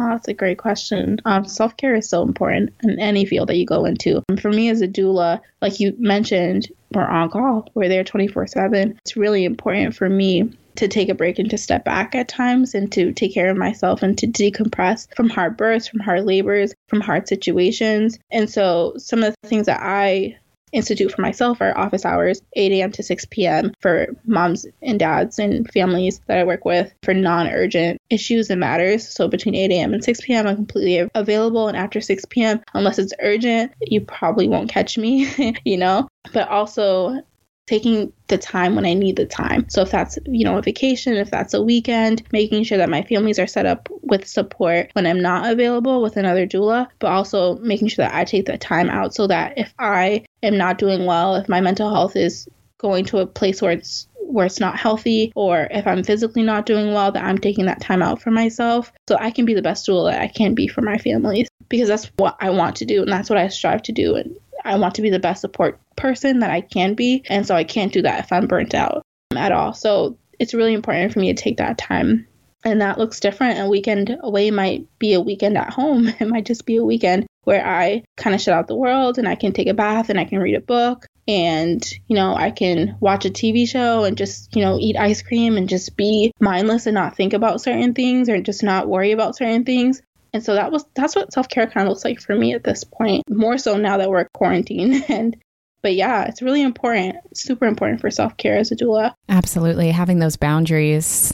Oh, that's a great question. Um, Self care is so important in any field that you go into. And for me as a doula, like you mentioned, we're on call. We're there 24 7. It's really important for me to take a break and to step back at times and to take care of myself and to decompress from hard births, from hard labors, from hard situations. And so some of the things that I institute for myself are office hours 8 a.m. to 6 p.m. for moms and dads and families that I work with for non urgent issues and matters. So between 8 a.m. and 6 p.m., I'm completely available. And after 6 p.m., unless it's urgent, you probably won't catch me, you know? But also, taking the time when I need the time. So if that's, you know, a vacation, if that's a weekend, making sure that my families are set up with support when I'm not available with another doula, but also making sure that I take the time out so that if I am not doing well, if my mental health is going to a place where it's where it's not healthy or if I'm physically not doing well that I'm taking that time out for myself so I can be the best doula that I can be for my families because that's what I want to do and that's what I strive to do and I want to be the best support person that I can be. And so I can't do that if I'm burnt out at all. So it's really important for me to take that time. And that looks different. A weekend away might be a weekend at home. It might just be a weekend where I kind of shut out the world and I can take a bath and I can read a book and, you know, I can watch a TV show and just, you know, eat ice cream and just be mindless and not think about certain things or just not worry about certain things. And so that was that's what self-care kind of looks like for me at this point. More so now that we're quarantined and but yeah, it's really important. It's super important for self-care as a doula. Absolutely. Having those boundaries,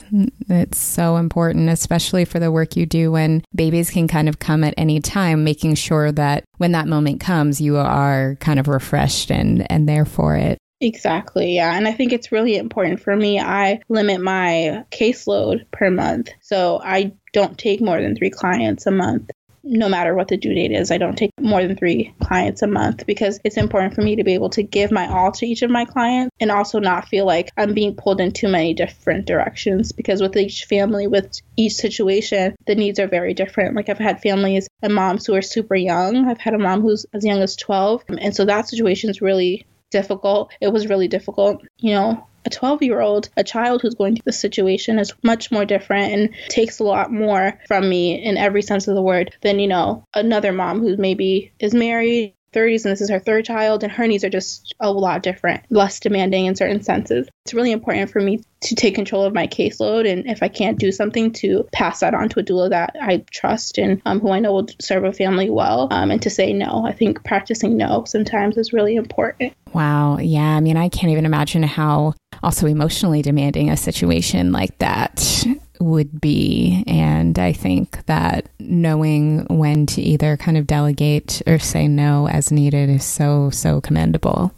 it's so important, especially for the work you do when babies can kind of come at any time, making sure that when that moment comes, you are kind of refreshed and, and there for it. Exactly. Yeah. And I think it's really important for me. I limit my caseload per month. So I don't take more than three clients a month. No matter what the due date is, I don't take more than three clients a month because it's important for me to be able to give my all to each of my clients and also not feel like I'm being pulled in too many different directions. Because with each family, with each situation, the needs are very different. Like I've had families and moms who are super young. I've had a mom who's as young as 12. And so that situation is really difficult. It was really difficult. You know, a 12 year old, a child who's going through the situation is much more different and takes a lot more from me in every sense of the word than, you know, another mom who maybe is married 30s and this is her third child and her needs are just a lot different, less demanding in certain senses. It's really important for me to take control of my caseload and if I can't do something to pass that on to a doula that I trust and um, who I know will serve a family well um, and to say no. I think practicing no sometimes is really important. Wow. Yeah. I mean, I can't even imagine how also emotionally demanding a situation like that would be. And I think that knowing when to either kind of delegate or say no as needed is so, so commendable.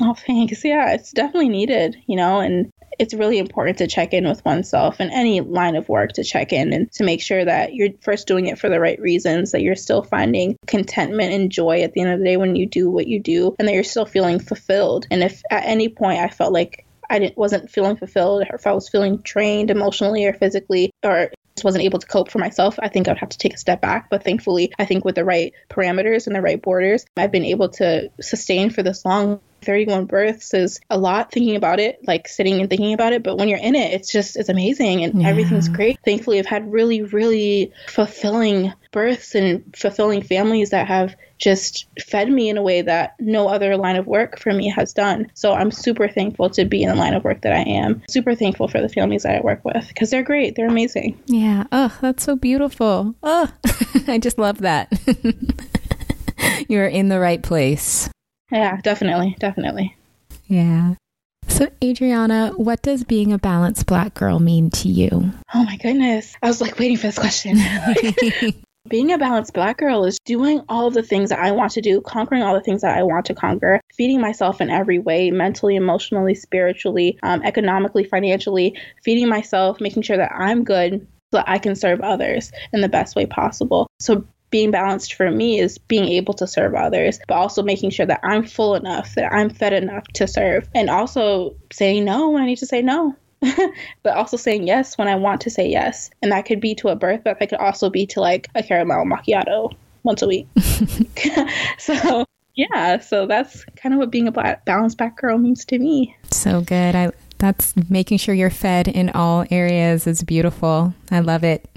Oh, thanks. Yeah, it's definitely needed, you know, and it's really important to check in with oneself in any line of work to check in and to make sure that you're first doing it for the right reasons, that you're still finding contentment and joy at the end of the day when you do what you do, and that you're still feeling fulfilled. And if at any point I felt like I didn't, wasn't feeling fulfilled, or if I was feeling drained emotionally or physically, or just wasn't able to cope for myself, I think I would have to take a step back. But thankfully, I think with the right parameters and the right borders, I've been able to sustain for this long 31 births is a lot thinking about it, like sitting and thinking about it. But when you're in it, it's just, it's amazing and yeah. everything's great. Thankfully, I've had really, really fulfilling births and fulfilling families that have just fed me in a way that no other line of work for me has done. So I'm super thankful to be in the line of work that I am. Super thankful for the families that I work with because they're great. They're amazing. Yeah. Oh, that's so beautiful. Oh, I just love that. You're in the right place. Yeah, definitely. Definitely. Yeah. So, Adriana, what does being a balanced black girl mean to you? Oh my goodness. I was like waiting for this question. being a balanced black girl is doing all the things that I want to do, conquering all the things that I want to conquer, feeding myself in every way mentally, emotionally, spiritually, um, economically, financially, feeding myself, making sure that I'm good so that I can serve others in the best way possible. So, being balanced for me is being able to serve others, but also making sure that I'm full enough, that I'm fed enough to serve, and also saying no when I need to say no. but also saying yes when I want to say yes. And that could be to a birth, but that could also be to like a caramel macchiato once a week. so yeah, so that's kind of what being a balanced black girl means to me. So good. I that's making sure you're fed in all areas is beautiful. I love it.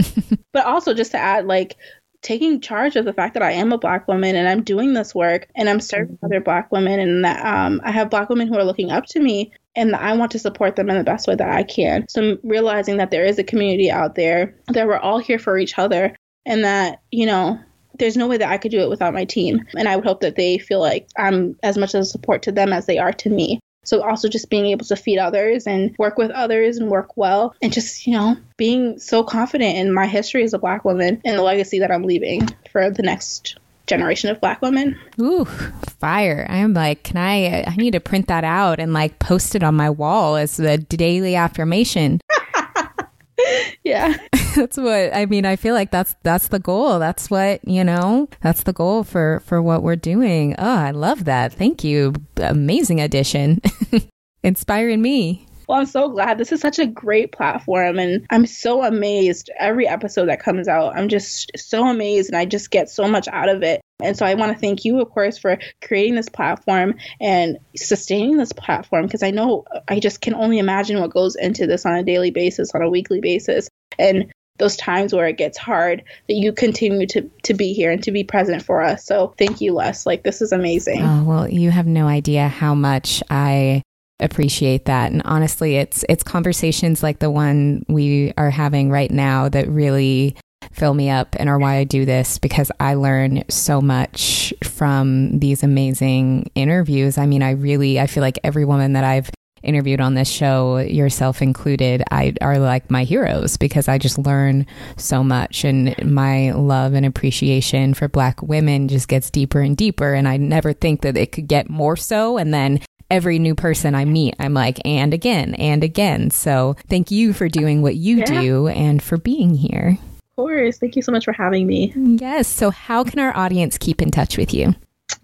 but also just to add like taking charge of the fact that I am a black woman and I'm doing this work and I'm serving other black women and that um, I have black women who are looking up to me and I want to support them in the best way that I can. So realizing that there is a community out there that we're all here for each other and that, you know, there's no way that I could do it without my team. And I would hope that they feel like I'm as much of a support to them as they are to me. So also just being able to feed others and work with others and work well and just, you know, being so confident in my history as a black woman and the legacy that I'm leaving for the next generation of black women. Ooh, fire. I'm like, can I I need to print that out and like post it on my wall as the daily affirmation. yeah. that's what I mean, I feel like that's that's the goal. That's what, you know, that's the goal for for what we're doing. Oh, I love that. Thank you. Amazing addition. Inspiring me. Well, I'm so glad. This is such a great platform, and I'm so amazed every episode that comes out. I'm just so amazed, and I just get so much out of it. And so I want to thank you, of course, for creating this platform and sustaining this platform because I know I just can only imagine what goes into this on a daily basis, on a weekly basis. And those times where it gets hard that you continue to to be here and to be present for us. So thank you, Les. Like this is amazing. Oh well, you have no idea how much I appreciate that. And honestly, it's it's conversations like the one we are having right now that really fill me up and are why I do this because I learn so much from these amazing interviews. I mean, I really I feel like every woman that I've interviewed on this show, yourself included, I are like my heroes because I just learn so much and my love and appreciation for black women just gets deeper and deeper and I never think that it could get more so and then every new person I meet, I'm like, and again, and again. So thank you for doing what you yeah. do and for being here. Of course. Thank you so much for having me. Yes. So, how can our audience keep in touch with you?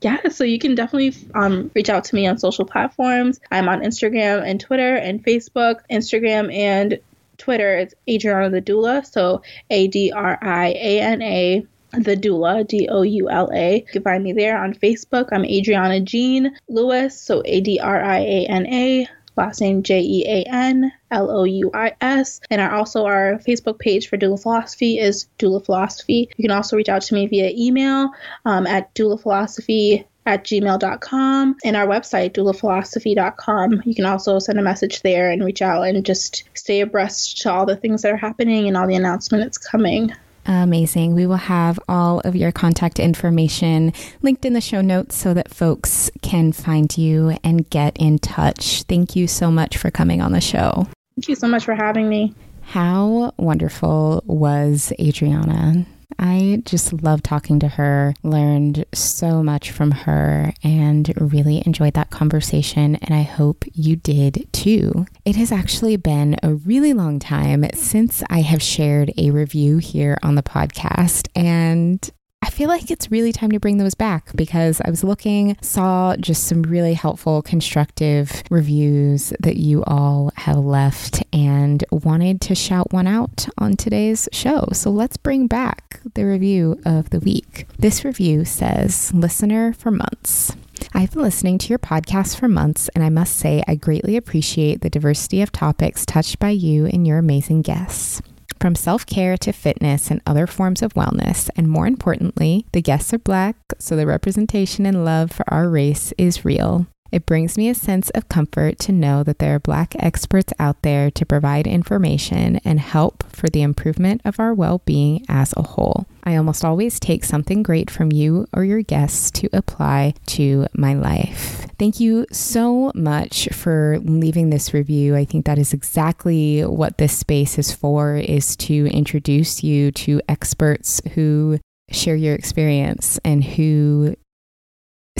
Yeah, so you can definitely um, reach out to me on social platforms. I'm on Instagram and Twitter and Facebook. Instagram and Twitter is Adriana the Doula, so A D R I A N A the doula d o u l a you can find me there on facebook i'm adriana jean louis so a d r i a n a last name J E A N L O U I S. And our, also our Facebook page for Doula Philosophy is Doula Philosophy. You can also reach out to me via email um, at doulaphilosophy at gmail.com and our website doulaphilosophy.com you can also send a message there and reach out and just stay abreast to all the things that are happening and all the announcements coming Amazing. We will have all of your contact information linked in the show notes so that folks can find you and get in touch. Thank you so much for coming on the show. Thank you so much for having me. How wonderful was Adriana? I just love talking to her, learned so much from her, and really enjoyed that conversation. And I hope you did too. It has actually been a really long time since I have shared a review here on the podcast. And I feel like it's really time to bring those back because I was looking, saw just some really helpful, constructive reviews that you all have left, and wanted to shout one out on today's show. So let's bring back the review of the week. This review says, Listener for months. I've been listening to your podcast for months, and I must say I greatly appreciate the diversity of topics touched by you and your amazing guests from self care to fitness and other forms of wellness. And more importantly, the guests are Black, so the representation and love for our race is real. It brings me a sense of comfort to know that there are Black experts out there to provide information and help for the improvement of our well being as a whole. I almost always take something great from you or your guests to apply to my life. Thank you so much for leaving this review. I think that is exactly what this space is for is to introduce you to experts who share your experience and who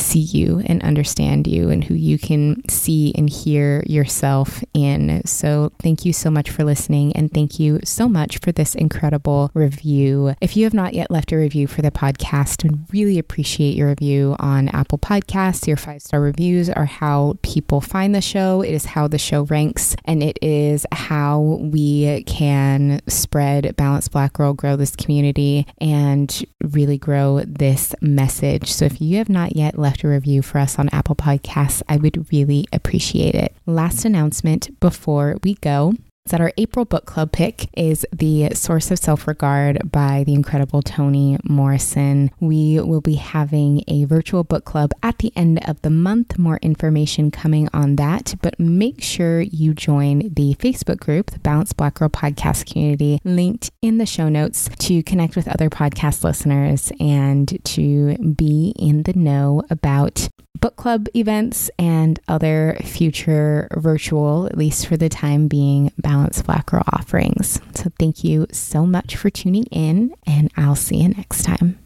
see you and understand you and who you can see and hear yourself in. So, thank you so much for listening and thank you so much for this incredible review. If you have not yet left a review for the podcast, I really appreciate your review on Apple Podcasts. Your five star reviews are how people find the show, it is how the show ranks, and it is how we can spread Balanced Black Girl, grow this community, and really grow this message. So, if you have not yet left review for us on Apple Podcasts, I would really appreciate it. Last announcement before we go that our April book club pick is The Source of Self Regard by the incredible Toni Morrison. We will be having a virtual book club at the end of the month. More information coming on that, but make sure you join the Facebook group, the Balanced Black Girl Podcast Community, linked in the show notes to connect with other podcast listeners and to be in the know about book club events and other future virtual, at least for the time being, Balanced Black Girl offerings. So thank you so much for tuning in, and I'll see you next time.